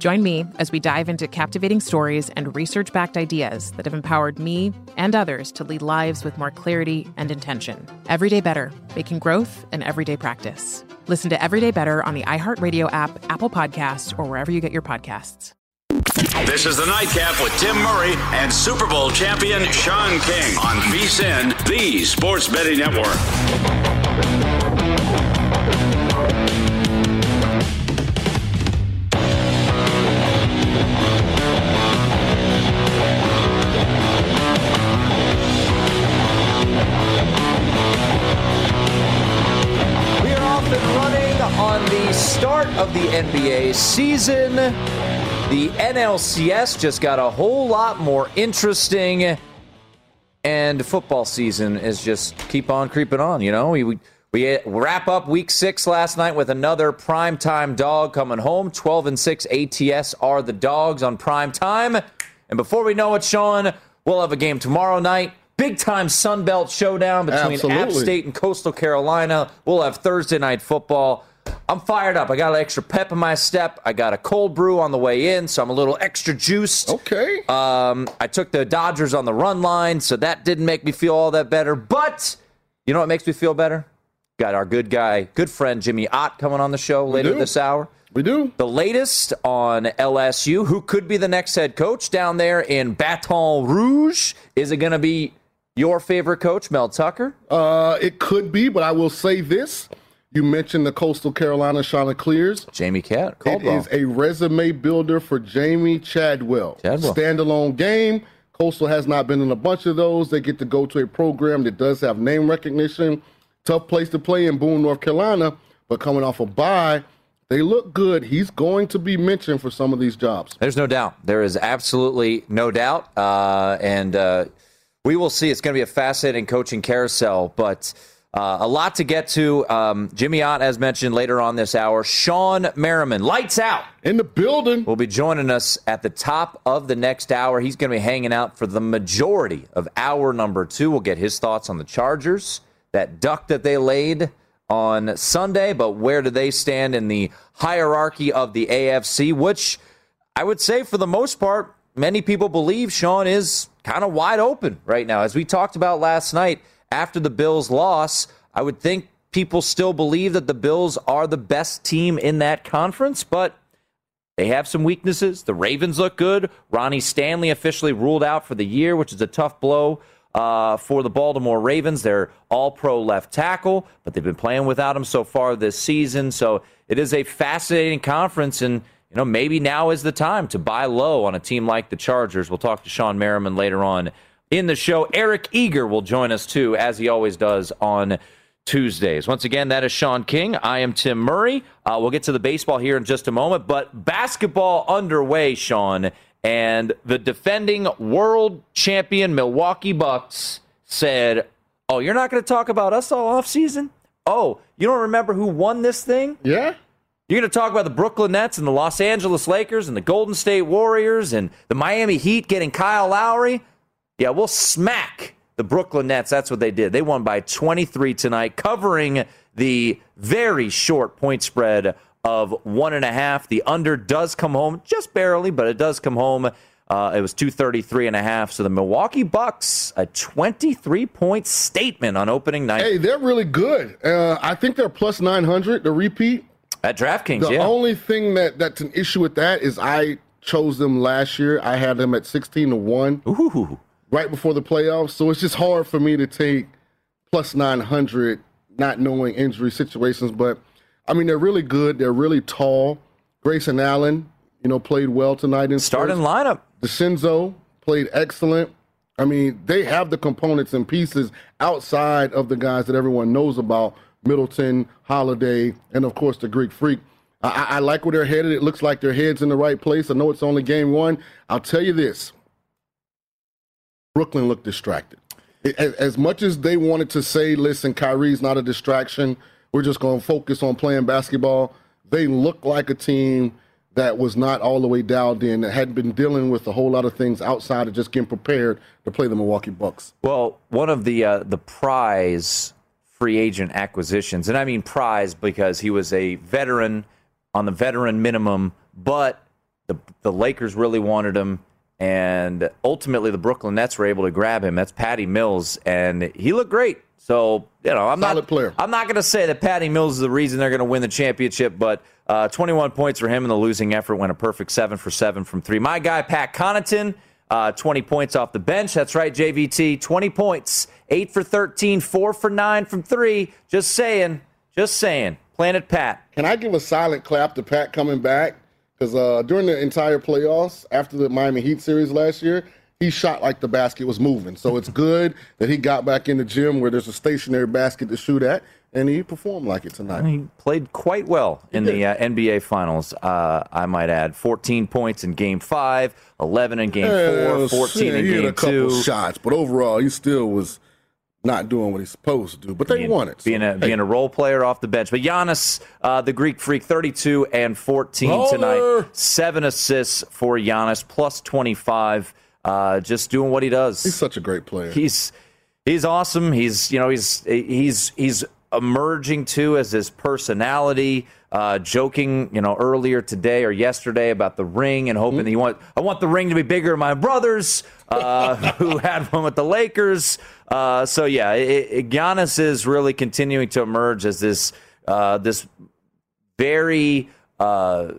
Join me as we dive into captivating stories and research backed ideas that have empowered me and others to lead lives with more clarity and intention. Everyday Better, making growth an everyday practice. Listen to Everyday Better on the iHeartRadio app, Apple Podcasts, or wherever you get your podcasts. This is the Nightcap with Tim Murray and Super Bowl champion Sean King on VSIN, the Sports Betting Network. Start of the NBA season. The NLCS just got a whole lot more interesting, and football season is just keep on creeping on. You know, we we, wrap up week six last night with another primetime dog coming home. Twelve and six ATS are the dogs on prime time, and before we know it, Sean, we'll have a game tomorrow night. Big time Sun Belt showdown between App State and Coastal Carolina. We'll have Thursday night football. I'm fired up. I got an extra pep in my step. I got a cold brew on the way in, so I'm a little extra juiced. Okay. Um, I took the Dodgers on the run line, so that didn't make me feel all that better. But you know what makes me feel better? Got our good guy, good friend Jimmy Ott coming on the show later do. this hour. we do. The latest on LSU, who could be the next head coach down there in Baton Rouge? Is it going to be your favorite coach, Mel Tucker? Uh, it could be, but I will say this. You mentioned the Coastal Carolina Chanticleers. Jamie Cat, It is a resume builder for Jamey Chadwell. Chadwell. Standalone game. Coastal has not been in a bunch of those. They get to go to a program that does have name recognition. Tough place to play in Boone, North Carolina, but coming off a bye, they look good. He's going to be mentioned for some of these jobs. There's no doubt. There is absolutely no doubt. Uh, and uh, we will see. It's going to be a fascinating coaching carousel, but uh, a lot to get to. Um, Jimmy Ott, as mentioned later on this hour, Sean Merriman, lights out, In the building. will be joining us at the top of the next hour. He's going to be hanging out for the majority of hour number two. We'll get his thoughts on the Chargers, that duck that they laid on Sunday, but where do they stand in the hierarchy of the AFC, which I would say for the most part, many people believe Sean is kind of wide open right now. As we talked about last night after the Bills' loss, I would think people still believe that the Bills are the best team in that conference, but they have some weaknesses. The Ravens look good. Ronnie Stanley officially ruled out for the year, which is a tough blow uh, for the Baltimore Ravens. They're all pro left tackle, but they've been playing without him so far this season. So it is a fascinating conference, and you know maybe now is the time to buy low on a team like the Chargers. We'll talk to Sean Merriman later on in the show. Eric Eager will join us too, as he always does on Tuesdays. Once again, that is Sean King. I am Tim Murray. Uh, we'll get to the baseball here in just a moment, but basketball underway, Sean. And the defending world champion Milwaukee Bucks said, Oh, you're not going to talk about us all offseason? Oh, you don't remember who won this thing? Yeah. You're going to talk about the Brooklyn Nets and the Los Angeles Lakers and the Golden State Warriors and the Miami Heat getting Kyle Lowry? Yeah, we'll smack the Brooklyn Nets. That's what they did. They won by 23 tonight, covering the very short point spread of one and a half. The under does come home just barely, but it does come home. Uh, it was 233 and a half. So the Milwaukee Bucks, a 23 point statement on opening night. Hey, they're really good. Uh, I think they're plus 900 to repeat. At DraftKings, The yeah. only thing that that's an issue with that is I chose them last year. I had them at 16 to 1 Ooh. Right before the playoffs. So it's just hard for me to take plus 900 not knowing injury situations, but I mean they're really good. They're really tall. Grayson Allen, you know, played well tonight in Starting Spurs. lineup. DeCenzo played excellent. I mean, they have the components and pieces outside of the guys that everyone knows about Middleton, Holiday, and of course the Greek Freak. I, I I like where they're headed. It looks like their head's in the right place. I know it's only game one. I'll tell you this Brooklyn looked distracted. As, as much as they wanted to say, listen, Kyrie's not a distraction, we're just going to focus on playing basketball, they looked like a team that was not all the way dialed in, that hadn't been dealing with a whole lot of things outside of just getting prepared to play the Milwaukee Bucks. Well, one of the uh, the prize free agent acquisitions, and I mean prize because he was a veteran on the veteran minimum, but the the Lakers really wanted him, and ultimately the Brooklyn Nets were able to grab him. That's Patty Mills, and he looked great. So you know, I'm Solid not player. I'm not going to say that Patty Mills is the reason they're going to win the championship, but uh, 21 points for him in the losing effort went a perfect seven for seven from three. My guy Pat Connaughton. Uh, 20 points off the bench. That's right, JVT. 20 points. 8 for 13, 4 for 9 from 3. Just saying. Just saying. Planet Pat. Can I give a silent clap to Pat coming back? Because uh, during the entire playoffs, after the Miami Heat series last year, he shot like the basket was moving. So it's good that he got back in the gym where there's a stationary basket to shoot at, and he performed like it tonight. He played quite well in the uh, NBA Finals, uh, I might add. 14 points in Game 5, 11 in Game Yeah, 4, 14 yeah, in he had Game a couple 2. shots, but overall, he still was not doing what he's supposed to do. But they being, won it. so, being a hey. being a role player off the bench. But Giannis, uh, the Greek freak, 32 and 14 tonight. Seven assists for Giannis, plus 25. Uh, just doing what he does. He's such a great player. he's he's awesome. He's you know he's he's he's emerging too as his personality. Uh, joking, you know, earlier today or yesterday about the ring and hoping that you want I want the ring to be bigger than my brothers uh, who had one with the Lakers. Uh, so yeah, it, it, Giannis is really continuing to emerge as this uh, this very uh,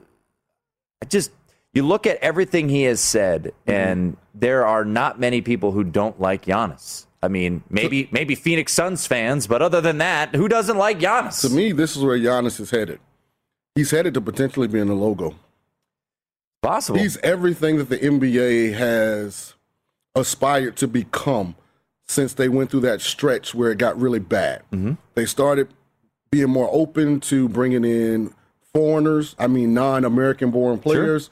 just you look at everything he has said, and there are not many people who don't like Giannis. I mean, maybe maybe Phoenix Suns fans, but other than that, who doesn't like Giannis? to me, this is where Giannis is headed. He's headed to potentially being a logo. possible. He's everything that the NBA has aspired to become since they went through that stretch where it got really bad. Mm-hmm. They started being more open to bringing in foreigners, I mean, non American born players.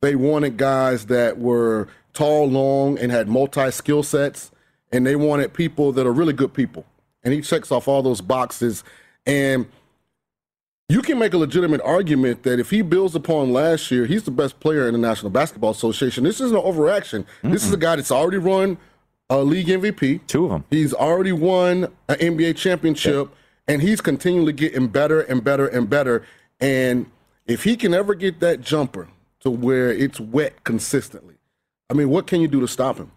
They wanted guys that were tall, long, and had multi skill sets. And they wanted people that are really good people. And he checks off all those boxes. And you can make a legitimate argument that if he builds upon last year, he's the best player in the National Basketball Association. This isn't an overaction. This is a guy that's already run a league MVP. Two of them. He's already won an NBA championship, and he's continually getting better and better and better. And if he can ever get that jumper to where it's wet consistently, I mean, what can you do to stop him?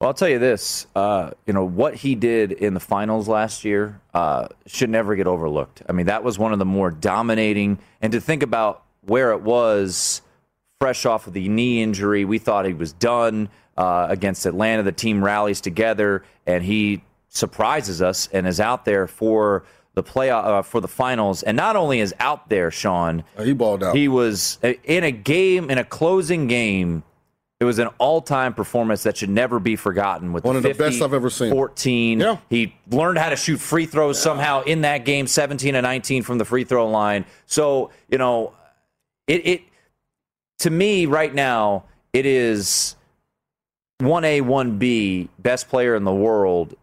Well, I'll tell you this. Uh, you know what he did in the finals last year uh, should never get overlooked. I mean, that was one of the more dominating. And to think about where it was, fresh off of the knee injury, we thought he was done uh, against Atlanta. The team rallies together, and he surprises us and is out there for the play uh, for the finals. And not only is out there, Sean, Uh, he balled out. he was uh, in a game, in a closing game. It was an all-time performance that should never be forgotten. With One of the best I've ever seen. 14. Yeah. He learned how to shoot free throws somehow in that game, 17 and 19 from the free throw line. So, you know, it, it to me right now, it is 1A, 1B, best player in the world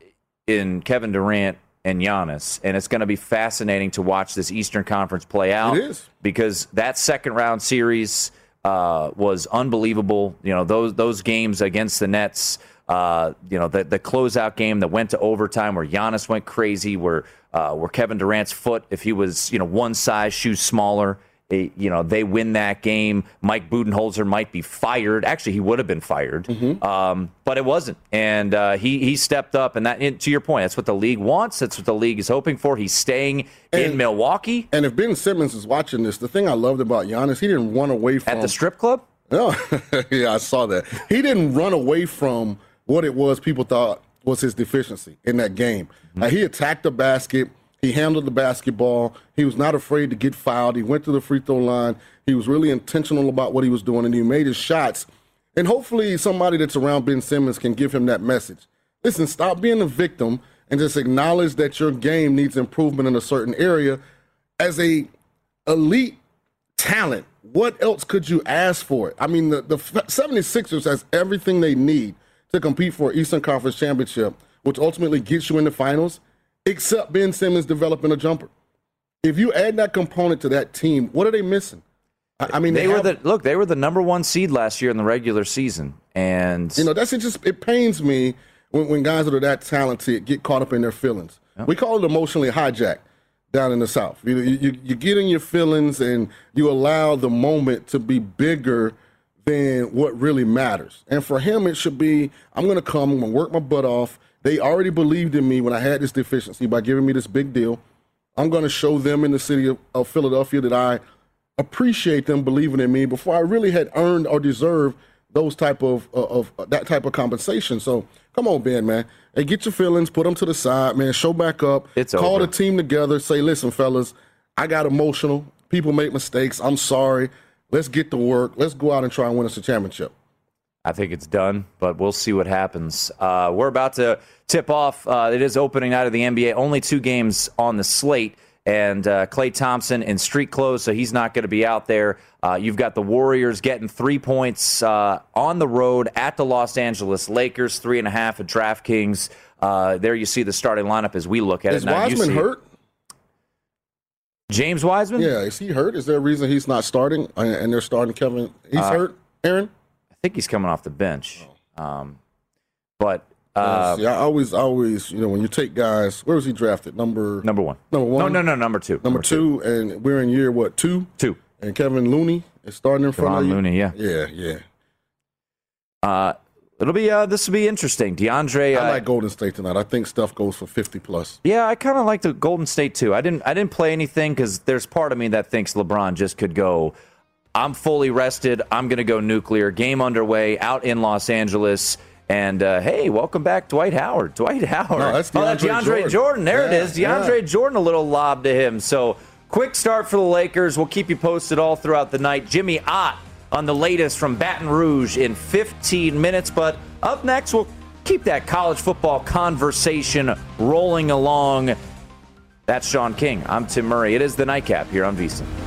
in Kevin Durant and Giannis. And it's going to be fascinating to watch this Eastern Conference play out. It is. Because that second round series uh, was unbelievable. You know, those, those games against the Nets, uh, you know, the, the closeout game that went to overtime where Giannis went crazy, where, uh, where Kevin Durant's foot, if he was, you know, one size shoe smaller, eh, you know, they win that game. Mike Budenholzer might be fired. Actually, he would have been fired, um, but it wasn't. And uh, he he stepped up. And that, and to your point, that's what the league wants. That's what the league is hoping for. He's staying in Milwaukee And if Ben Simmons is watching this, the thing I loved about Giannis, he didn't run away from at the strip club. No, yeah, I saw that. He didn't run away from what it was people thought was his deficiency in that game. Uh, he attacked the basket. He handled the basketball. He was not afraid to get fouled. He went to the free throw line. He was really intentional about what he was doing, and he made his shots. And hopefully, somebody that's around Ben Simmons can give him that message. Listen, stop being a victim and just acknowledge that your game needs improvement in a certain area. As a elite talent, what else could you ask for? I mean, the, the 76ers has everything they need to compete for Eastern Conference championship, which ultimately gets you in the finals, except Ben Simmons developing a jumper. If you add that component to that team, what are they missing? I, I mean, They, they, were have- the look. They were the number one seed last year in the regular season, and You know, that's it. Just it pains me when, when guys that are that talented get caught up in their feelings. We call it emotionally hijacked down in the South. You, you you get in your feelings and you allow the moment to be bigger than what really matters. And for him, it should be I'm going to come, I'm going to work my butt off. They already believed in me when I had this deficiency by giving me this big deal. I'm going to show them in the city of, of Philadelphia that I appreciate them believing in me before I really had earned or deserved those type of, uh, of, of that type of compensation. So come on, Ben, man. Hey, get your feelings, put them to the side, man. Show back up. It's call over. the team together. Say, listen, fellas, I got emotional. People make mistakes. I'm sorry. Let's get to work. Let's go out and try and win us a championship. I think it's done, but we'll see what happens. Uh, we're about to tip off. Uh, it is opening night of the NBA. Only two games on the slate, and uh, Klay Thompson in street clothes, so he's not going to be out there. Uh, you've got the Warriors getting three points uh, on the road at the Los Angeles Lakers, three and a half at DraftKings. Uh, there you see the starting lineup as we look at Is it. Now, you Wiseman hurt? James Wiseman? Yeah, is he hurt? Is there a reason he's not starting and- and they're starting Kevin? He's hurt, Aaron? Think he's coming off the bench. Um, but uh, See, I always, always, you know, when you take guys, where was he drafted? Number number one. Number one? No, no, no, number two. number two, and we're in year what two? Two. And Kevin Looney is starting in front of you. Looney, yeah. yeah, yeah. Uh, it'll be uh, this will be interesting. DeAndre, uh, I like Golden State tonight. I think Steph goes for fifty plus. yeah, I kind of like the Golden State too. I didn't I didn't play anything because there's part of me that thinks LeBron just could go. I'm fully rested. I'm going to go nuclear. Game underway out in Los Angeles. And uh, hey, welcome back, Dwight Howard. Dwight Howard. No, that's oh, that's DeAndre DeAndre Jordan. There it Yeah, is. DeAndre yeah. Jordan, a little lob to him. So quick start for the Lakers. We'll keep you posted all throughout the night. Jimmy Ott on the latest from Baton Rouge in 15 minutes. But up next, we'll keep that college football conversation rolling along. That's Sean King. I'm Tim Murray. It is the nightcap here on VSiN.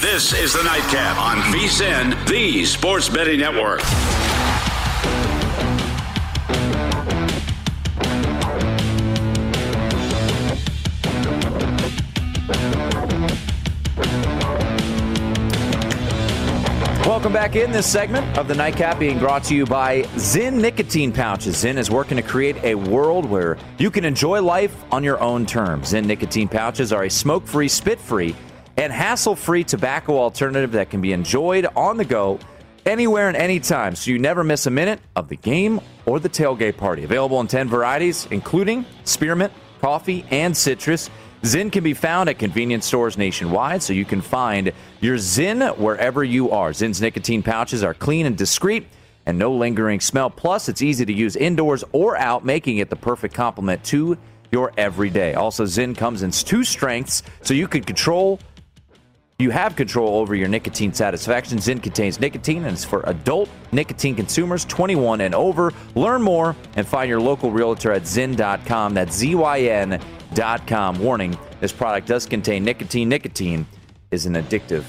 This is the Nightcap on VSIN, the Sports Betting Network. Welcome back in this segment of the Nightcap being brought to you by Zyn Nicotine Pouches. Zyn is working to create a world where you can enjoy life on your own terms. Zyn Nicotine Pouches are a smoke free, spit free, and hassle free tobacco alternative that can be enjoyed on the go anywhere and anytime so you never miss a minute of the game or the tailgate party. Available in 10 varieties, including spearmint, coffee, and citrus. Zyn can be found at convenience stores nationwide, so you can find your Zyn wherever you are. Zyn's nicotine pouches are clean and discreet and no lingering smell. Plus, it's easy to use indoors or out, making it the perfect complement to your everyday. Also, Zyn comes in two strengths, so you can control you have control over your nicotine satisfaction. Zyn contains nicotine and is for adult nicotine consumers 21 and over. Learn more and find your local realtor at zyn.com. That's Z Y N.com. Warning this product does contain nicotine. Nicotine is an addictive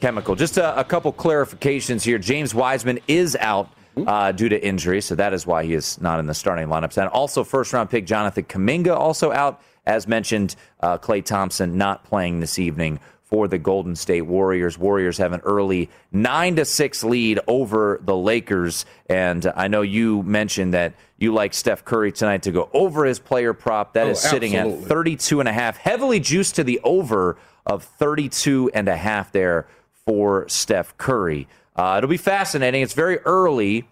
chemical. Just a, a couple clarifications here. James Wiseman is out. Uh, due to injury, so that is why he is not in the starting lineups. And also, first round pick Jonathan Kuminga also out, as mentioned. Uh, Klay Thompson not playing this evening for the Golden State Warriors. Warriors have an early 9 to 6 lead over the Lakers and I know you mentioned that you like Steph Curry tonight to go over his player prop. That Oh, is sitting absolutely. at 32 and a half, heavily juiced to the over of 32 and a half there for Steph Curry. Uh, it'll be fascinating. It's very early.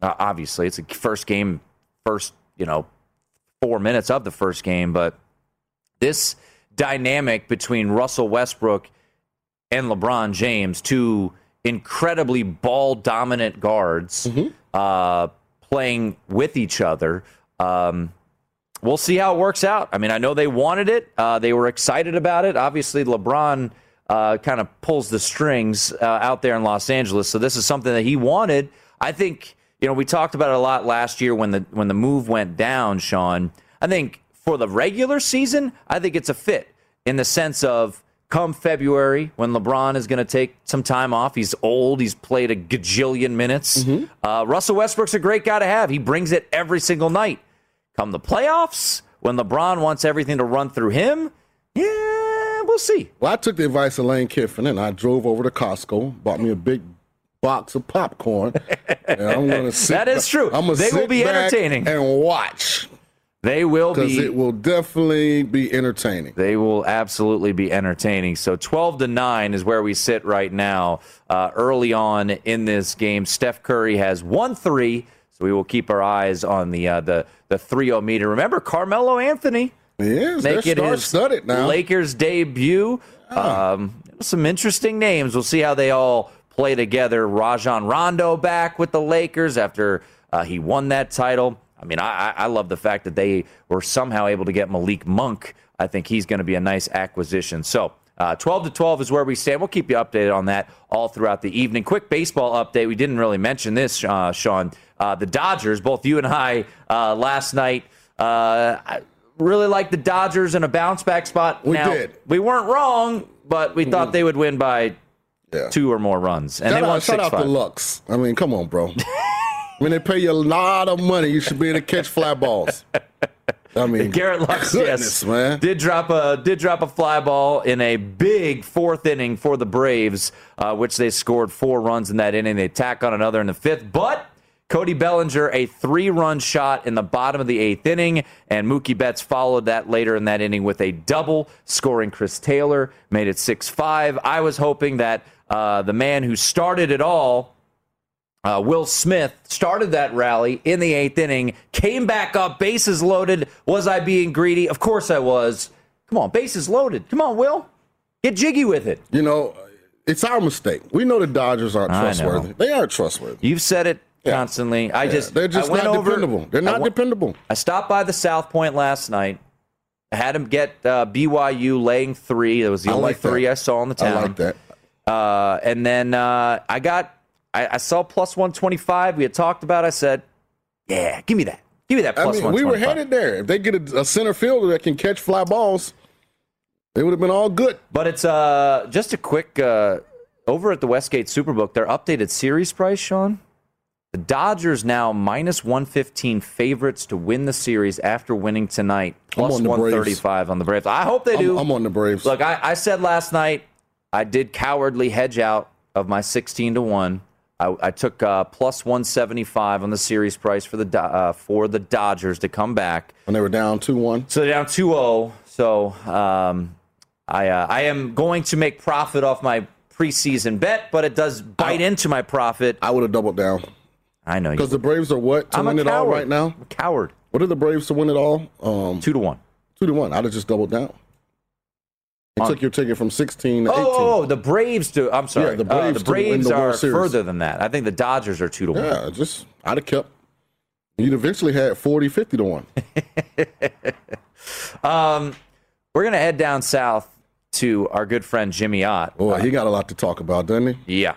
Uh, obviously, it's a first game, first, you know, 4 minutes of the first game, but this dynamic between Russell Westbrook and LeBron James, two incredibly ball dominant guards, uh, playing with each other. Um, we'll see how it works out. I mean, I know they wanted it. Uh, they were excited about it. Obviously, LeBron uh, kind of pulls the strings uh, out there in Los Angeles. So this is something that he wanted. I think you know we talked about it a lot last year when the when the move went down, Sean. I think for the regular season, I think it's a fit in the sense of come February when LeBron is going to take some time off. He's old. He's played a gajillion minutes. Uh, Russell Westbrook's a great guy to have. He brings it every single night. Come the playoffs when LeBron wants everything to run through him. Yeah, we'll see. Well, I took the advice of Lane Kiffin and I drove over to Costco, bought me a big box of popcorn. and I'm gonna sit That is true. I'm gonna They will be entertaining. and watch They will because be. it will definitely be entertaining. They will absolutely be entertaining. So 12 to 9 is where we sit right now. Uh, early on in this game, Steph Curry has 1 3. So we will keep our eyes on the uh, the the 3 meter. Remember Carmelo Anthony? Yes, making his star-studded now. Lakers debut. Um, some interesting names. We'll see how they all play together. Rajon Rondo back with the Lakers after uh, he won that title. I mean, I, I I love the fact that they were somehow able to get Malik Monk. I think he's going to be a nice acquisition. So, uh, 12 to 12 is where we stand. We'll keep you updated on that all throughout the evening. Quick baseball update. We didn't really mention this, uh, Sean. Uh, the Dodgers, both you and I uh, last night, uh, I really like the Dodgers in a bounce back spot. We now, did. We weren't wrong, but we thought they would win by two or more runs. And shout they won out, shout 6 out to Lux. I mean, come on, bro. when they pay you a lot of money, you should be able to catch fly balls. I mean, Garrett Lux, goodness, yes, man. did drop a did drop a fly ball in a big fourth inning for the Braves, uh, which they scored four runs in that inning. They tack on another in the fifth, but Cody Bellinger a three run shot in the bottom of the eighth inning, and Mookie Betts followed that later in that inning with a double, scoring Chris Taylor, made it six five. I was hoping that uh, the man who started it all. Uh, Will Smith started that rally in the eighth inning, came back up, bases loaded. Was I being greedy? Of course I was. Come on, bases loaded. Come on, Will. Get jiggy with it. You know, it's our mistake. We know the Dodgers aren't trustworthy. They aren't trustworthy. You've said it constantly. I Yeah, just they're just I not over- dependable. They're I not went- dependable. I stopped by the South Point last night. I had him get uh, BYU laying three. That was the I only like that. three I saw in the town. I like that. Uh, and then uh, I got, I, I saw plus 125. We had talked about. I said, yeah, give me that. Give me that I plus mean, we were headed there. If they get a, a center fielder that can catch fly balls, they would have been all good. But it's uh, just a quick uh, over at the Westgate Superbook, their updated series price, Sean. The Dodgers now minus 115 favorites to win the series after winning tonight, plus on the Braves. 135 on the Braves. I hope they I'm, do. I'm on the Braves. Look, I, I said last night I did cowardly hedge out of my 16 to 1. I, I took uh, plus 175 on the series price for the uh, for the Dodgers to come back. when they were down two one. So they're down 2-0. So um, I uh, I am going to make profit off my preseason bet, but it does bite into my profit. I would have doubled down I know because the Braves are what to I'm win it all right now. Coward. What are the Braves to win it all? Um, Two to one. two to one. I'd have just doubled down. On- took your ticket from sixteen to Oh, eighteen. oh, oh, the Braves do. I'm sorry. Yeah, the Uh, Braves the Braves the are further than that. I think the Dodgers are two to one. Yeah, just I'd have kept. You'd eventually had 40, 50 to one. Um, we're gonna head down south to our good friend Jimmy Ott. Boy, he got a lot to talk about, doesn't he? Yeah.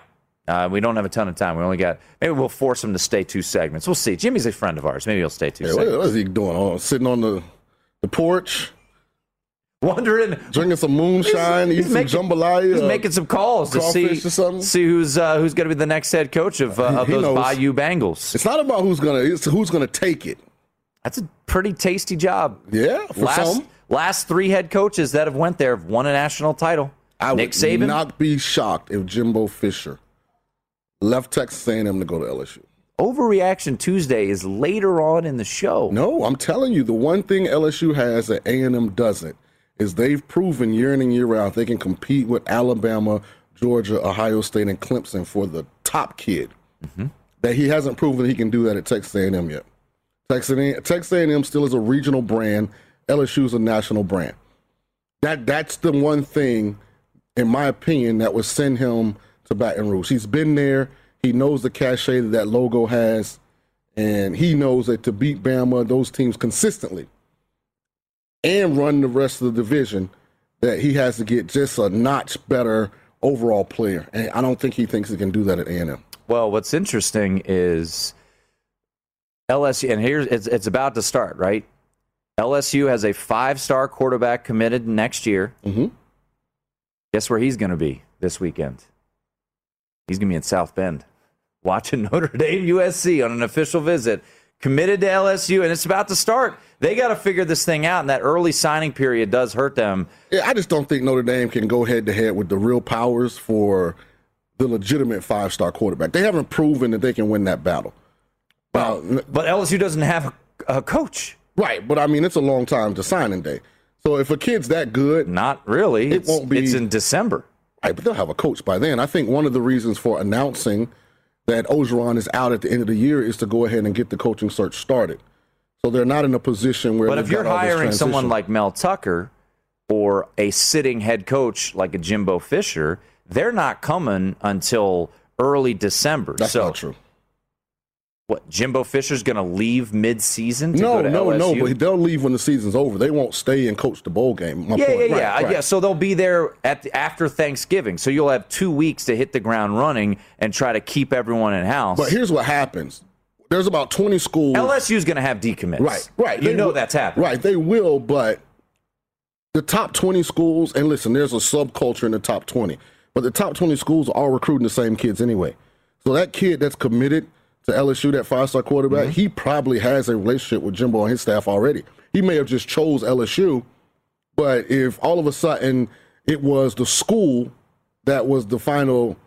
Uh, we don't have a ton of time. We only got maybe we'll force him to stay two segments. We'll see. Jimmy's a friend of ours. Maybe he'll stay two Yeah, segments. what is he doing? Oh, sitting on the the porch, Wondering, drinking some moonshine, he's eating some making- jambalaya. he's making some calls to see crawfish or something? see who's uh, who's going to be the next head coach of, uh, of those knows. Bayou Bengals. It's not about who's gonna. It's who's gonna take it. That's a pretty tasty job. Yeah, for last some. last three head coaches that have went there have won a national title. I Nick would Saban. not be shocked if Jimbo Fisher left Texas A&M to go to LSU. Overreaction Tuesday is later on in the show. No, I'm telling you, the one thing LSU has that A&M doesn't is they've proven year in and year out they can compete with Alabama, Georgia, Ohio State, and Clemson for the top kid. Mm-hmm. That he hasn't proven he can do that at Texas A&M yet. Texas A&M, Texas A&M still is a regional brand. LSU is a national brand. That that's the one thing, in my opinion, that would send him to Baton Rouge. He's been there. He knows the cachet that that logo has, and he knows that to beat Bama, those teams consistently, and run the rest of the division, that he has to get just a notch better overall player. And I don't think he thinks he can do that at A&M. Well, what's interesting is LSU, and here's it's, it's about to start, right? LSU has a five-star quarterback committed next year. Mm-hmm. Guess where he's going to be this weekend? He's going to be in South Bend, watching Notre Dame USC on an official visit. Committed to LSU, and it's about to start. They got to figure this thing out, and that early signing period does hurt them. Yeah, I just don't think Notre Dame can go head to head with the real powers for the legitimate five-star quarterback. They haven't proven that they can win that battle. Well, but LSU doesn't have a, a coach. Right, but I mean, it's a long time to signing day. So if a kid's that good, not really. It It's- won't be. it's in December. Right, but they'll have a coach by then. I think one of the reasons for announcing that Orgeron is out at the end of the year is to go ahead and get the coaching search started. So they're not in a position where. But if you're got all this hiring someone like Mel Tucker or a sitting head coach like a Jimbo Fisher, they're not coming until early December. That's so, not true. What Jimbo Fisher's going to leave mid-season to no, go to no, no, LSU? but they'll leave when the season's over. They won't stay and coach the bowl game. My yeah, point. yeah, Right, yeah, right. yeah. So they'll be there at the, after Thanksgiving. So you'll have two weeks to hit the ground running and try to keep everyone in house. But here's what happens: there's about 20 schools. LSU's going to have decommits. Right, right. You They know will- that's happening. Right, they will, but the top 20 schools, and listen, there's a subculture in the top 20, but the top 20 schools are all recruiting the same kids anyway. So that kid that's committed to LSU, that five star quarterback, mm-hmm. he probably has a relationship with Jimbo and his staff already. He may have just chose LSU, but if all of a sudden it was the school that was the final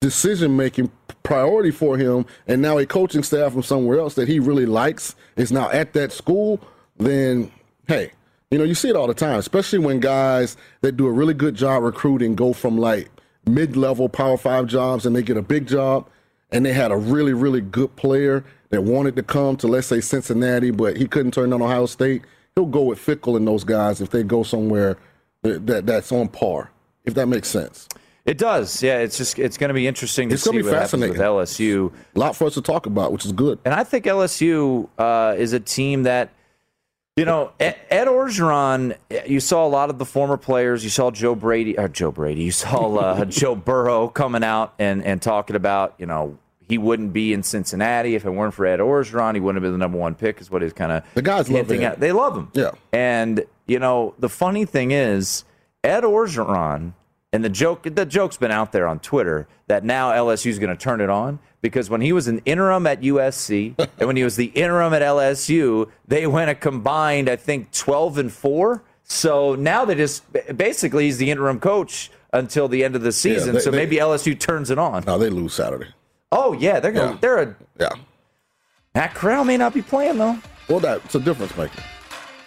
decision making priority for him, and now a coaching staff from somewhere else that he really likes is now at that school, then hey, you know, you see it all the time, especially when guys that do a really good job recruiting go from like mid level power five jobs and they get a big job and they had a really, really good player that wanted to come to let's say Cincinnati, but he couldn't turn on Ohio State. He'll go with Fickell and those guys if they go somewhere that, that that's on par, if that makes sense. It does. Yeah, it's just it's going to be interesting to It's see gonna be what happens with LSU. A lot for us to talk about, which is good. And I think LSU uh, is a team that, you know, Ed, Ed Orgeron. You saw a lot of the former players. You saw Joe Brady or Joe Brady. You saw uh, Joe Burrow coming out and and talking about, you know, he wouldn't be in Cincinnati if it weren't for Ed Orgeron. He wouldn't have been the number one pick. Is what he's kind of The guys love hinting at. They love him. Yeah. And you know, the funny thing is, Ed Orgeron, and the joke the joke's been out there on Twitter that now LSU's going to turn it on because when he was an interim at USC and when he was the interim at LSU, they went a combined I think 12 and 4. So now they just basically he's the interim coach until the end of the season. they- so they- maybe LSU turns it on. No, they lose Saturday. Oh yeah, they're going to they're a Yeah. Matt Corral may not be playing though. Well, that's a difference maker.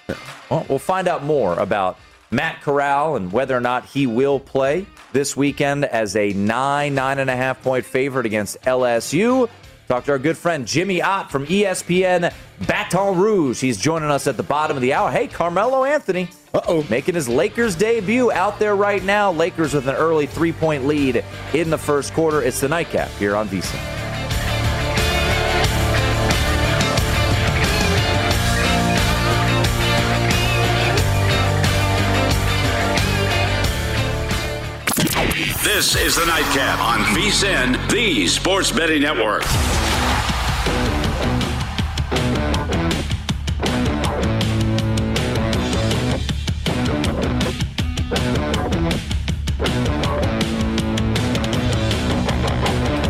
Yeah. Well, we'll find out more about Matt Corral and whether or not he will play this weekend as a nine, nine and a half point favorite against LSU. Talk to our good friend Jimmy Ott from ESPN Baton Rouge. He's joining us at the bottom of the hour. Hey, Carmelo Anthony. Uh-oh. Making his Lakers debut out there right now. Lakers with an early three point lead in the first quarter. It's the nightcap here on VSiN. This is the Nightcap on VSIN, the Sports Betting Network.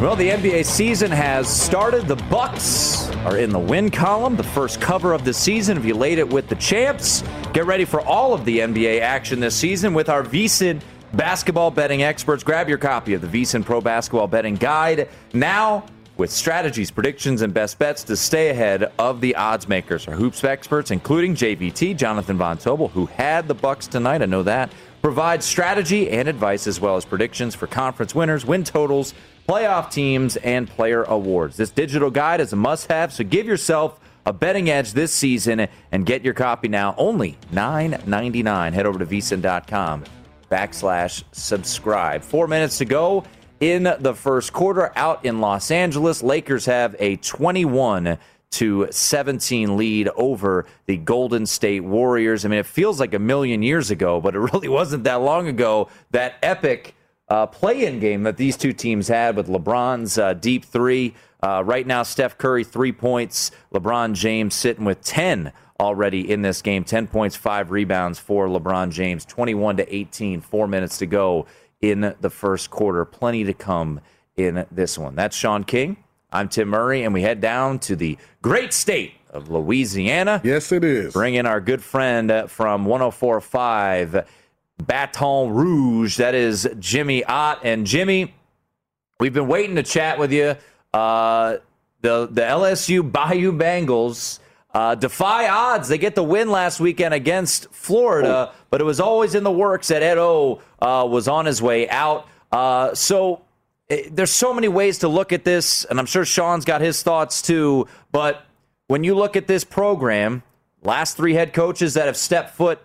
Well, the NBA season has started. The Bucks are in the win column, the first cover of the season. If you laid it with the champs, get ready for all of the NBA action this season with our VSiN basketball betting experts. Grab your copy of the VSiN Pro Basketball Betting Guide now with strategies, predictions, and best bets to stay ahead of the odds makers. Our hoops experts, including JVT, Jonathan Von Tobel, who had the Bucks tonight. I know that. Provides strategy and advice as well as predictions for conference winners, win totals, playoff teams, and player awards. This digital guide is a must have, so give yourself a betting edge this season and get your copy now. Only $9.99. Head over to vsin.com backslash subscribe. Four minutes to go in the first quarter out in Los Angeles. Lakers have a 21 to 17 lead over the Golden State Warriors. I mean, it feels like a million years ago, but it really wasn't that long ago. That epic uh, play-in game that these two teams had with LeBron's uh, deep three. Uh, right now, Steph Curry three points, LeBron James sitting with 10 already in this game. 10 points, five rebounds for LeBron James. 21 to 18, four minutes to go in the first quarter. Plenty to come in this one. That's Sean King. I'm Tim Murray, and we head down to the great state of Louisiana. Yes, it is. Bring in our good friend from 1045 Baton Rouge. That is Jimmy Ott. And Jimmy, we've been waiting to chat with you. Uh, the, the LSU Bayou Bengals uh, defy odds. They get the win last weekend against Florida, but it was always in the works that Ed O uh, was on his way out. Uh, so it, there's so many ways to look at this, and I'm sure Sean's got his thoughts too. But when you look at this program, last three head coaches that have stepped foot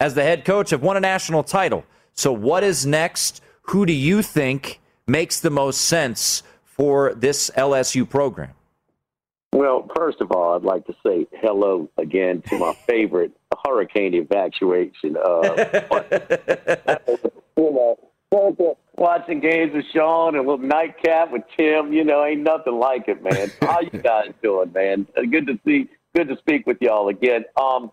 as the head coach have won a national title. So what is next? Who do you think makes the most sense for this LSU program? Well, first of all, I'd like to say hello again to my favorite hurricane evacuation. Uh, you know, watching games with Sean and a little nightcap with Tim. You know, ain't nothing like it, man. How you guys doing, man? Uh, Good to see. Good to speak with y'all again. Um,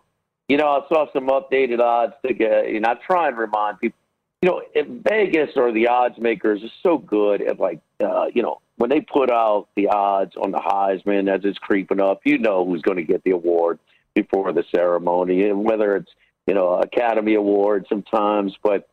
you know, I saw some updated odds to get, and I try and remind people. You know, if Vegas or the odds makers are so good at like, uh, you know, when they put out the odds on the Heisman as it's creeping up, you know who's going to get the award before the ceremony, and whether it's you know Academy Award sometimes, but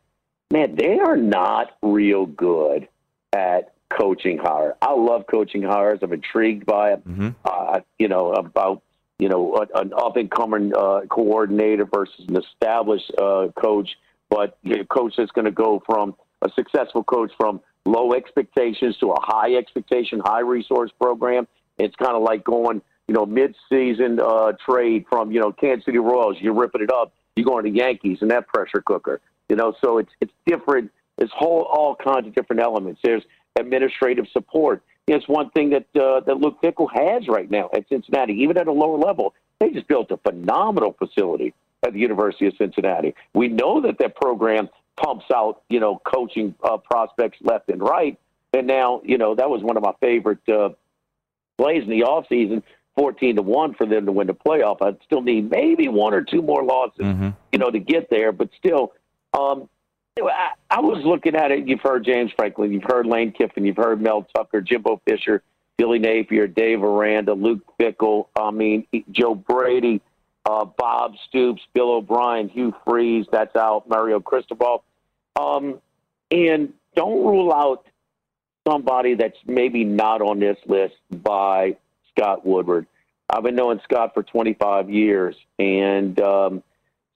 man, they are not real good at coaching hire. I love coaching hires. I'm intrigued by it. Uh, you know about you know an up and coming uh, coordinator versus an established uh, coach, but a coach that's going to go from a successful coach from low expectations to a high expectation, high resource program. It's kind of like going you know mid-season uh, trade from you know Kansas City Royals. You're ripping it up. You're going to Yankees and that pressure cooker. You know, so it's it's different. It's whole all kinds of different elements. There's administrative support. It's one thing that uh, that Luke Fickell has right now at Cincinnati, even at a lower level. They just built a phenomenal facility at the University of Cincinnati. We know that that program pumps out, you know, coaching uh, prospects left and right. And now, you know, that was one of my favorite uh, plays in the offseason, 14 to 1 for them to win the playoff. I'd still need maybe one or two more losses, you know, to get there. But still, um, I, I was looking at it. You've heard James Franklin, you've heard Lane Kiffin, you've heard Mel Tucker, Jimbo Fisher, Billy Napier, Dave Aranda, Luke Fickell, I mean, Joe Brady, uh, Bob Stoops, Bill O'Brien, Hugh Freeze, that's out, Mario Cristobal. Um, and don't rule out somebody that's maybe not on this list by Scott Woodward. I've been knowing Scott for 25 years, and um,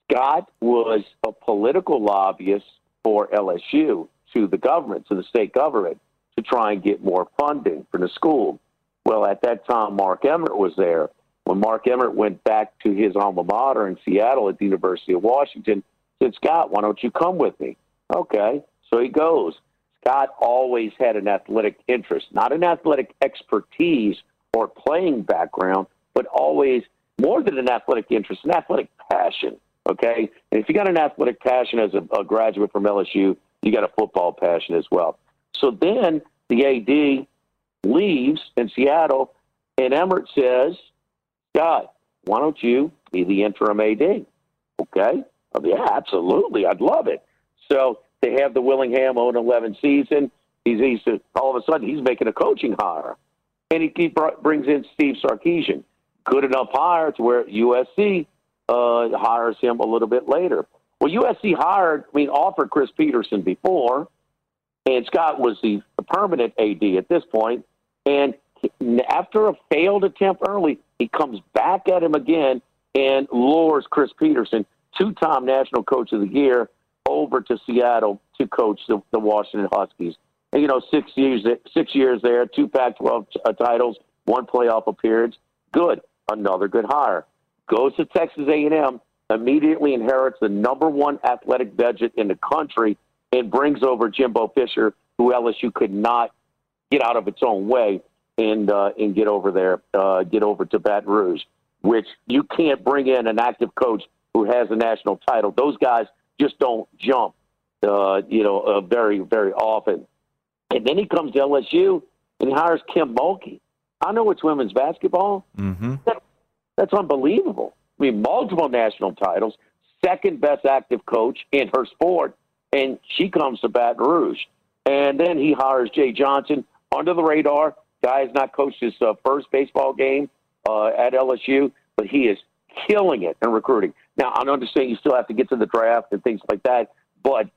Scott was a political lobbyist for LSU to the government, to the state government, to try and get more funding for the school. Well, at that time, Mark Emmert was there. When Mark Emmert went back to his alma mater in Seattle at the University of Washington, said, Scott, why don't you come with me? Okay. So he goes. Scott always had an athletic interest, not an athletic expertise or playing background, but always more than an athletic interest, an athletic passion. Okay. And if you got an athletic passion as a, a graduate from LSU, you got a football passion as well. So then the AD leaves in Seattle, and Emmert says, Scott, why don't you be the interim AD? Okay. Oh, yeah, absolutely. I'd love it. So they have the Willingham 0 11 season. He's, he's all of a sudden he's making a coaching hire, and he, he br- brings in Steve Sarkisian. Good enough hire to where USC uh, hires him a little bit later. Well, USC hired, I mean, offered Chris Petersen before, and Scott was the, the permanent AD at this point. And after a failed attempt early, he comes back at him again and lures Chris Petersen, two-time National Coach of the Year, over to Seattle to coach the, the Washington Huskies. And, you know, six years, six years there, two Pac-12 t- uh, titles, one playoff appearance. Good, another good hire. Goes to Texas A&M, immediately inherits the number one athletic budget in the country, and brings over Jimbo Fisher, who LSU could not get out of its own way. and uh, and get over there, uh, get over to Baton Rouge, which you can't bring in an active coach who has a national title. Those guys just don't jump, uh, you know, uh, very very often. And then he comes to LSU and he hires Kim Mulkey. I know it's women's basketball. Mm-hmm. That, that's unbelievable. I mean, multiple national titles, second best active coach in her sport, and she comes to Baton Rouge. And then he hires Jay Johnson under the radar. Guy has not coached his uh, first baseball game uh, at LSU, but he is killing it in recruiting. Now, I understand you still have to get to the draft and things like that, but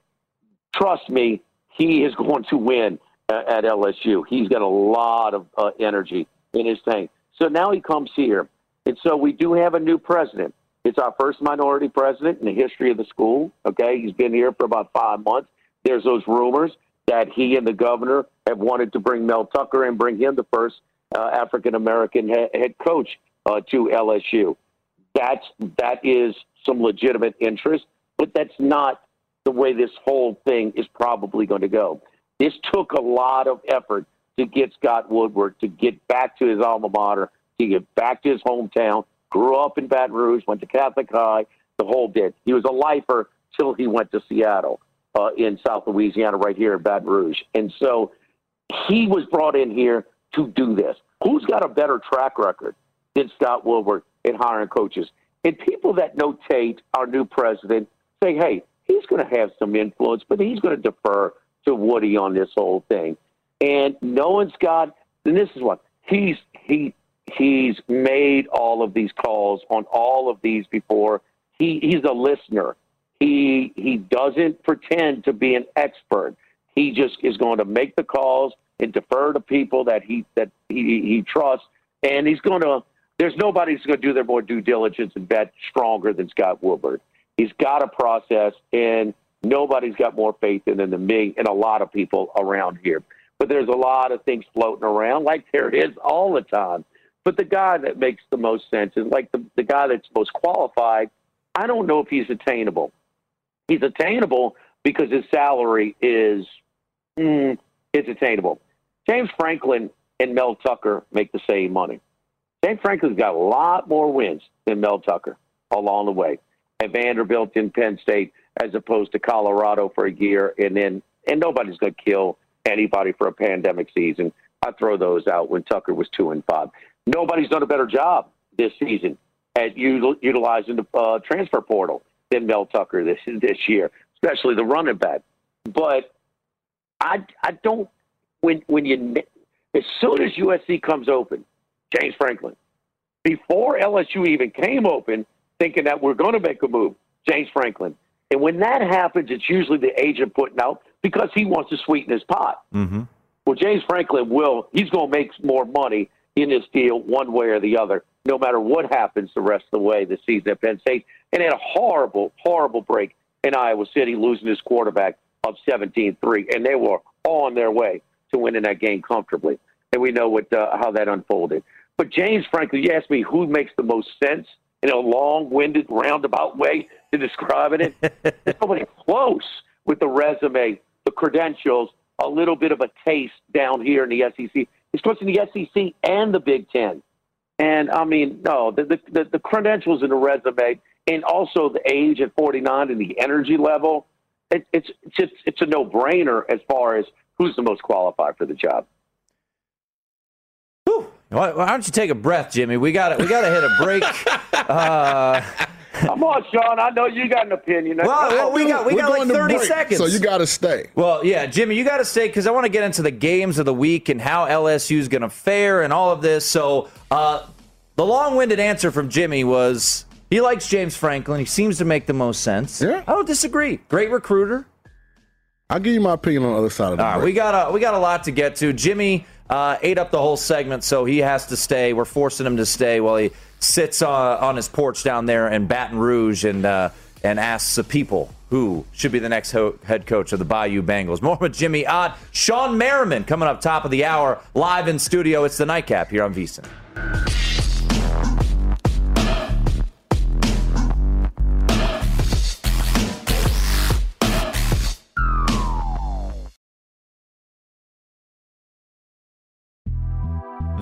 trust me, he is going to win uh, at LSU. He's got a lot of uh, energy in his tank. So now he comes here. And so we do have a new president. It's our first minority president in the history of the school. Okay. He's been here for about five months. There's those rumors that he and the governor have wanted to bring Mel Tucker and bring him the first uh, African American he- head coach uh, to LSU. That's that is some legitimate interest, but that's not the way this whole thing is probably going to go. This took a lot of effort to get Scott Woodward to get back to his alma mater, to get back to his hometown. Grew up in Baton Rouge, went to Catholic High, the whole bit. He was a lifer till he went to Seattle uh, in South Louisiana, right here in Baton Rouge. And so he was brought in here to do this. Who's got a better track record than Scott Woodward in hiring coaches? And people that know Tate, our new president, say, hey, he's going to have some influence, but he's going to defer to Woody on this whole thing. And no one's got, and this is what he's he he's made all of these calls on all of these before. He he's a listener. He he doesn't pretend to be an expert. He just is going to make the calls and defer to people that he that he, he trusts, and he's going to. There's nobody who's going to do their more due diligence and bet stronger than Scott Woodward. He's got a process, and nobody's got more faith in him than me and a lot of people around here. But there's a lot of things floating around, like there is all the time. But the guy that makes the most sense is like the, the guy that's most qualified. I don't know if he's attainable. He's attainable because his salary is mm, it's attainable. James Franklin and Mel Tucker make the same money. James Franklin's got a lot more wins than Mel Tucker along the way. At Vanderbilt in Penn State, as opposed to Colorado for a year, and then and nobody's going to kill anybody for a pandemic season. I throw those out when Tucker was two and five. Nobody's done a better job this season at util- utilizing the uh, transfer portal than Mel Tucker this this year, especially the running back. But I I don't when when you as soon as USC comes open, James Franklin, before LSU even came open, thinking that we're going to make a move, James Franklin. And when that happens, it's usually the agent putting out because he wants to sweeten his pot. Mm-hmm. Well, James Franklin will, he's going to make more money in this deal one way or the other, no matter what happens the rest of the way this season at Penn State. And had a horrible, horrible break in Iowa City, losing his quarterback of 17 3. And they were on their way to winning that game comfortably. And we know what uh, how that unfolded. But James Franklin, you asked me who makes the most sense in a long winded, roundabout way to describing it. There's nobody close with the resume, the credentials, a little bit of a taste down here in the SEC. He's coaching the SEC and the Big Ten. And I mean, no, the, the, the, credentials in the resume and also the age at 49 and the energy level, it, it's, it's, just, it's a no brainer as far as who's the most qualified for the job. Why, why don't you take a breath, Jimmy? We got we got to hit a break. uh, Come on, Sean. I know you got an opinion. Well, well, we got we We're got like 30 break, seconds. So you got to stay. Well, yeah, Jimmy, you got to stay because I want to get into the games of the week and how LSU is going to fare and all of this. So, uh, the long-winded answer from Jimmy was he likes James Franklin. He seems to make the most sense. Yeah. I don't disagree. Great recruiter. I'll give you my opinion on the other side of the All right, break. we got a we got a lot to get to. Jimmy uh, ate up the whole segment, so he has to stay. We're forcing him to stay while he sits uh, on his porch down there in Baton Rouge and uh, and asks the people who should be the next ho- head coach of the Bayou Bengals. More with Jimmy Ott, Sean Merriman coming up top of the hour, live in studio. It's the nightcap here on VSiN.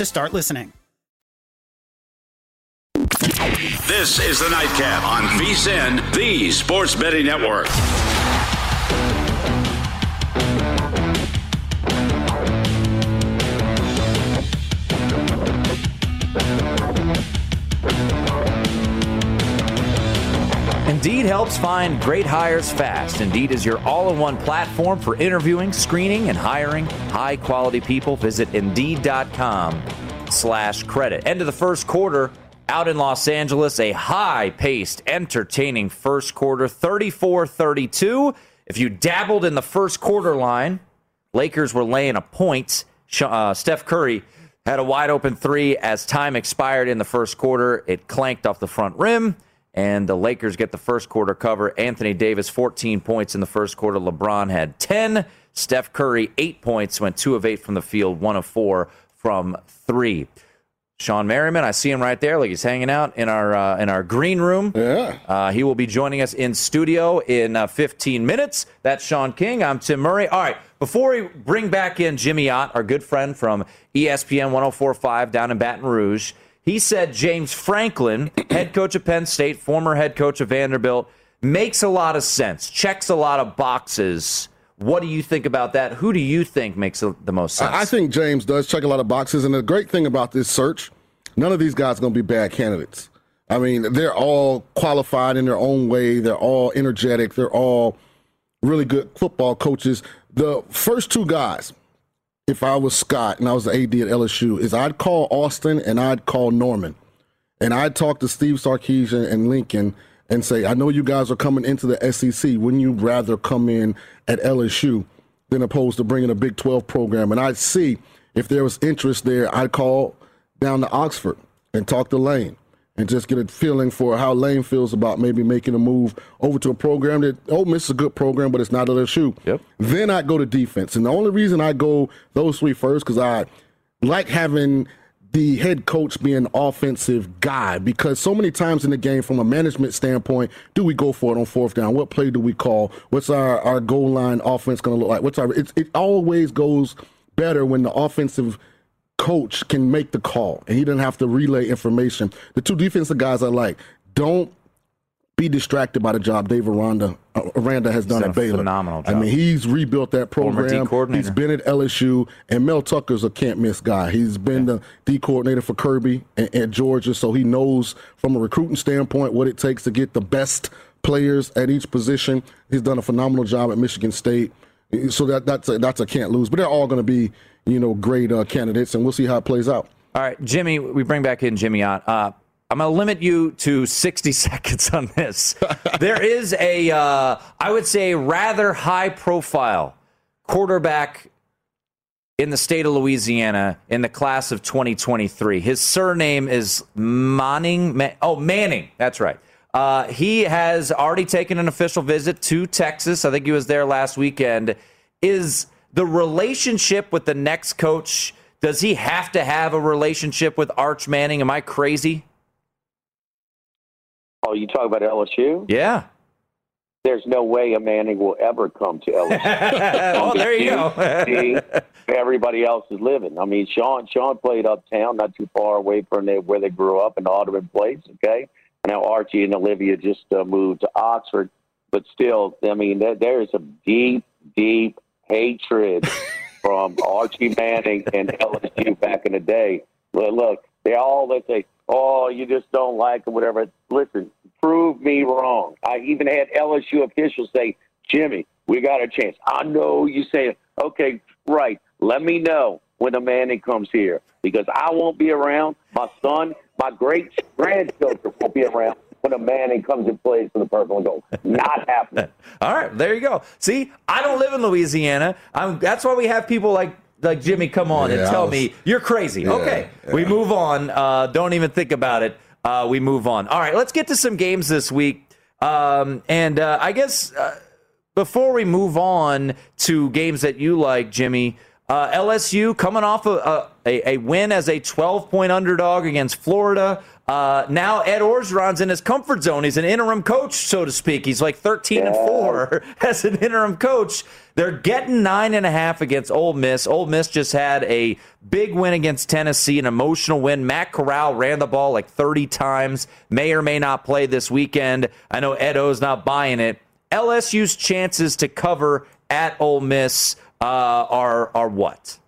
to start listening. This is the Nightcap on VSIN, the Sports Betting Network. Indeed helps find great hires fast. Indeed is your all in one platform for interviewing, screening, and hiring high quality people. Visit Indeed.com slash credit. End of the first quarter out in Los Angeles. A high paced, entertaining first quarter 34 32. If you dabbled in the first quarter line, Lakers were laying a point. Uh, Steph Curry had a wide open three as time expired in the first quarter. It clanked off the front rim and the Lakers get the first quarter cover. Anthony Davis, 14 points in the first quarter. LeBron had 10. Steph Curry, 8 points, went 2 of 8 from the field, 1 of 4 from 3. Sean Merriman, I see him right there, like he's hanging out in our uh, in our green room. Yeah, uh, he will be joining us in studio in uh, 15 minutes. That's Sean King. I'm Tim Murray. All right, before we bring back in Jimmy Ott, our good friend from ESPN 104.5 down in Baton Rouge, he said James Franklin, head coach of Penn State, former head coach of Vanderbilt, makes a lot of sense, checks a lot of boxes What do you think about that? Who do you think makes the most sense? I think James does check a lot of boxes, and the great thing about this search, none of these guys are going to be bad candidates. I mean, they're all qualified in their own way. They're all energetic. They're all really good football coaches. The first two guys, if I was Scott and I was the AD at LSU, is I'd call Austin and I'd call Norman, and I'd talk to Steve Sarkisian and Lincoln and say, I know you guys are coming into the SEC. Wouldn't you rather come in at LSU than opposed to bringing a Big 12 program? And I'd see if there was interest there. I'd call down to Oxford and talk to Lane and just get a feeling for how Lane feels about maybe making a move over to a program that Ole Miss is a good program, but it's not LSU. Yep. Then I go to defense, and the only reason I go those three first because I like having the head coach being an offensive guy because so many times in the game from a management standpoint do we go for it on fourth down what play do we call what's our, our goal line offense going to look like what's our it, it always goes better when the offensive coach can make the call and he doesn't have to relay information the two defensive guys i like don't be distracted by the job Dave Aranda, uh, Aranda has done done at a Baylor. phenomenal I mean, he's rebuilt that program. He's been at LSU, and Mel Tucker's a can't miss guy. He's been the D coordinator for Kirby and, and Georgia, so he knows from a recruiting standpoint what it takes to get the best players at each position. He's done a phenomenal job at Michigan State, so that that's a, that's a can't lose. But they're all going to be you know great uh, candidates, and we'll see how it plays out. All right, Jimmy, we bring back in Jimmy on. Uh, I'm going to limit you to 60 seconds on this. there is a, uh, I would say, rather high profile quarterback in the state of Louisiana in the class of 2023. His surname is Manning. Ma- oh, Manning. That's right. Uh, he has already taken an official visit to Texas. I think he was there last weekend. Is the relationship with the next coach? Does he have to have a relationship with Arch Manning? Am I crazy? Oh, you talk about LSU? Yeah. There's no way a Manning will ever come to LSU. oh, there you go. Everybody else is living. I mean, Sean Sean played uptown, not too far away from where they grew up in Audubon Place. Okay, now Archie and Olivia just uh, moved to Oxford, but still, I mean, there, there is a deep, deep hatred from Archie Manning and LSU back in the day. But look, they all they say, "Oh, you just don't like it, whatever." Listen, prove me wrong. I even had LSU officials say, "Jimmy, we got a chance." I know you say, "Okay, right." Let me know when the Manning comes here because I won't be around. My son, my great grandchildren won't be around when a man Manning comes and plays for the purple and gold. Not happening. All right, there you go. See, I don't live in Louisiana. I'm, that's why we have people like like Jimmy come on and tell was- me you're crazy. Yeah, okay, we move on. Uh, don't even think about it. Uh, we move on. All right, let's get to some games this week. Um, and uh, I guess uh, before we move on to games that you like, Jimmy, uh, LSU coming off a, a, a win as a 12 point underdog against Florida. Uh, now Ed Orgeron's in his comfort zone. He's an interim coach, so to speak. He's like 13 and four as an interim coach. They're getting nine and a half against Ole Miss. Ole Miss just had a big win against Tennessee, an emotional win. Matt Corral ran the ball like 30 times. May or may not play this weekend. I know Ed O's not buying it. LSU's chances to cover at Ole Miss uh, are are what?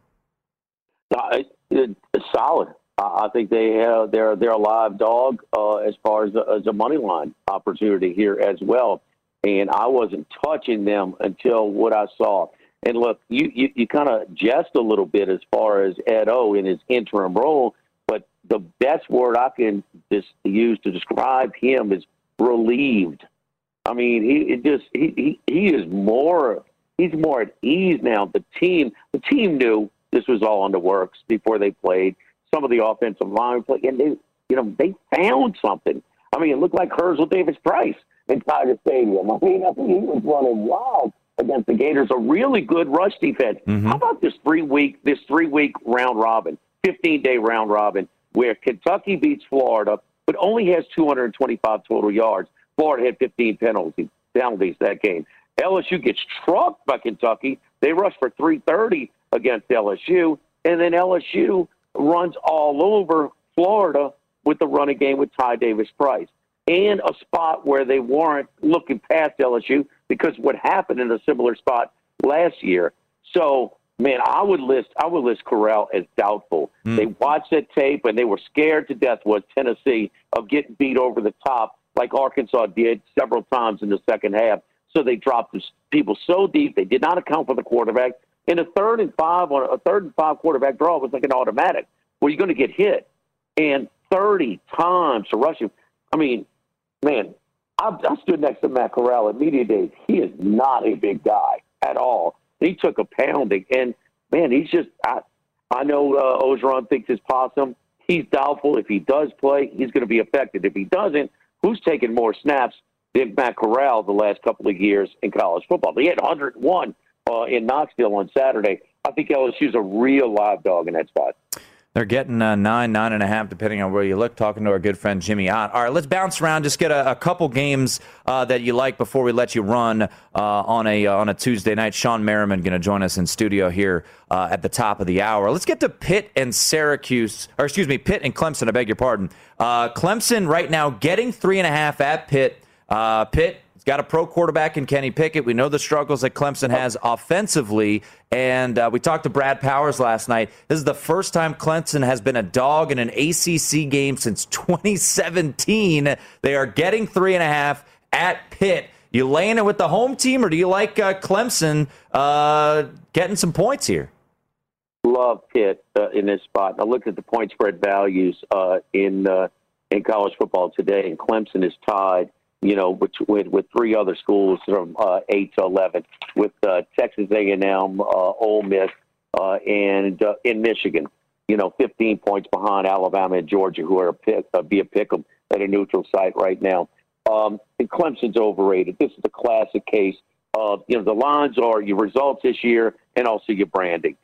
Uh, it's solid. I think they have, they're they're a live dog uh, as far as a, as a money line opportunity here as well. And I wasn't touching them until what I saw. And look, you you, you kind of jest a little bit as far as Ed O in his interim role, but the best word I can just use to describe him is relieved. I mean, he just he, he he is more he's more at ease now. The team the team knew this was all in the works before they played. Some of the offensive line play, and they you know they found something. I mean, it looked like hers with Davis Price in Tiger Stadium. I mean, I think he was running wild against the Gators. A really good rush defense. Mm-hmm. How about this three week this three week round robin, fifteen day round robin, where Kentucky beats Florida, but only has 225 total yards. Florida had 15 penalties penalties that game. LSU gets trucked by Kentucky. They rush for 330 against LSU, and then LSU runs all over Florida with the running game with Ty Davis Price. And a spot where they weren't looking past LSU because what happened in a similar spot last year. So, man, I would list I would list Corral as doubtful. Hmm. They watched that tape and they were scared to death was Tennessee of getting beat over the top like Arkansas did several times in the second half. So they dropped the people so deep they did not account for the quarterback. In a third and five on a third and five quarterback draw was like an automatic where you're going to get hit and 30 times to rush him. I mean, man, I, I stood next to Matt Corral at media days. He is not a big guy at all. He took a pounding, and man, he's just. I, I know uh, Orgeron thinks it's possum. He's doubtful. If he does play, he's going to be affected. If he doesn't, who's taking more snaps than Matt Corral the last couple of years in college football? He had 101 uh, in Knoxville on Saturday. I think LSU's a real live dog in that spot. They're getting uh, nine, nine and a half, depending on where you look. Talking to our good friend Jimmy Ott. All right, let's bounce around. Just get a, a couple games uh, that you like before we let you run uh, on a uh, on a Tuesday night. Sean Merriman going to join us in studio here uh, at the top of the hour. Let's get to Pitt and Syracuse, or excuse me, Pitt and Clemson. I beg your pardon. Uh, Clemson right now getting three and a half at Pitt. Pitt He's got a pro quarterback in Kenny Pickett. We know the struggles that Clemson has offensively. And uh, we talked to Brad Powers last night. This is the first time Clemson has been a dog in an ACC game since 2017. They are getting three and a half at Pitt. You laying it with the home team, or do you like uh, Clemson uh, getting some points here? Love Pitt uh, in this spot. I looked at the point spread values uh, in uh, in college football today, and Clemson is tied you know, with with, three other schools from uh, eight to eleven, with uh, Texas A&M, uh, Ole Miss, uh, and uh, in Michigan. You know, 15 points behind Alabama and Georgia, who are a pick, uh, be a pick 'em at a neutral site right now. Um, and Clemson's overrated. This is a classic case of you know the lines are your results this year and also your branding.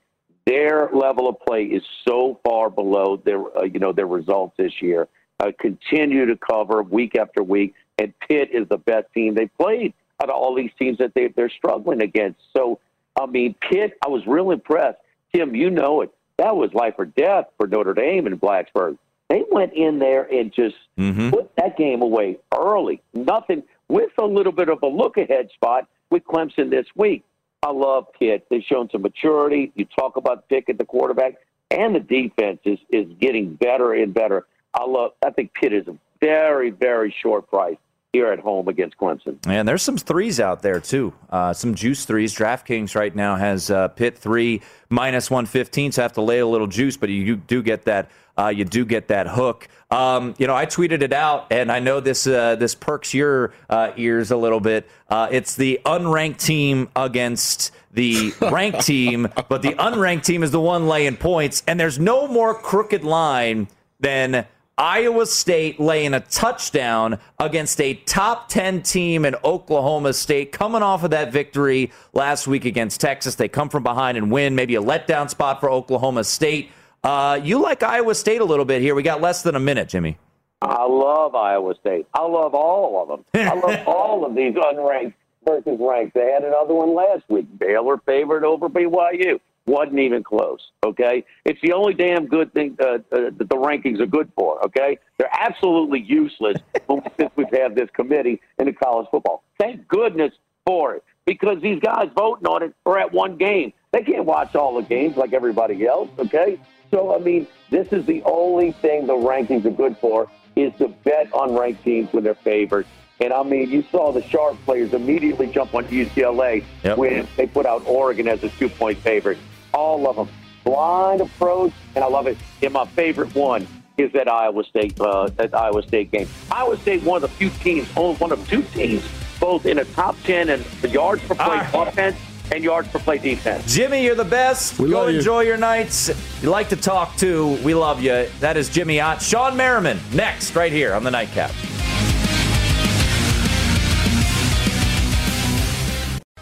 Their level of play is so far below their uh, you know their results this year. Uh, continue to cover week after week and Pitt is the best team they played out of all these teams that they, they're struggling against. So, I mean, Pitt, I was real impressed. Tim, you know it. That was life or death for Notre Dame and Blacksburg. They went in there and just mm-hmm. put that game away early. Nothing with a little bit of a look ahead spot with Clemson this week. I love Pitt. They've shown some maturity. You talk about Pitt at the quarterback, and the defense is, is getting better and better. I love. I think Pitt is a very, very short price here at home against Clemson. And there's some threes out there too. Uh, some juice threes. DraftKings right now has uh, Pitt three minus one fifteen, so I have to lay a little juice, but you do get that. Uh, you do get that hook. Um, you know, I tweeted it out, and I know this uh, this perks your uh, ears a little bit. Uh, it's the unranked team against the ranked team, but the unranked team is the one laying points, and there's no more crooked line than Iowa State laying a touchdown against a top 10 team in Oklahoma State, coming off of that victory last week against Texas. They come from behind and win, maybe a letdown spot for Oklahoma State. Uh, you like Iowa State a little bit here. We got less than a minute, Jimmy. I love Iowa State. I love all of them. I love all of these unranked versus ranked. They had another one last week. Baylor favored over BYU wasn't even close. Okay, it's the only damn good thing uh, uh, that the rankings are good for. Okay, they're absolutely useless since we've had this committee in the college football. Thank goodness for it because these guys voting on it are at one game. They can't watch all the games like everybody else. Okay, so I mean, this is the only thing the rankings are good for is to bet on ranked teams when they're favored. And I mean, you saw the sharp players immediately jump on UCLA yep. when they put out Oregon as a two point favorite all of them. Blind approach, and I love it. And my favorite one is that Iowa State uh, that Iowa State game. Iowa State, one of the few teams, only one of two teams, both in a top ten and yards per play right. offense and yards per play defense. Jimmy, you're the best. We Go love enjoy you. your nights. You like to talk too. We love you. That is Jimmy Ott. Sean Merriman next, right here on the Nightcap.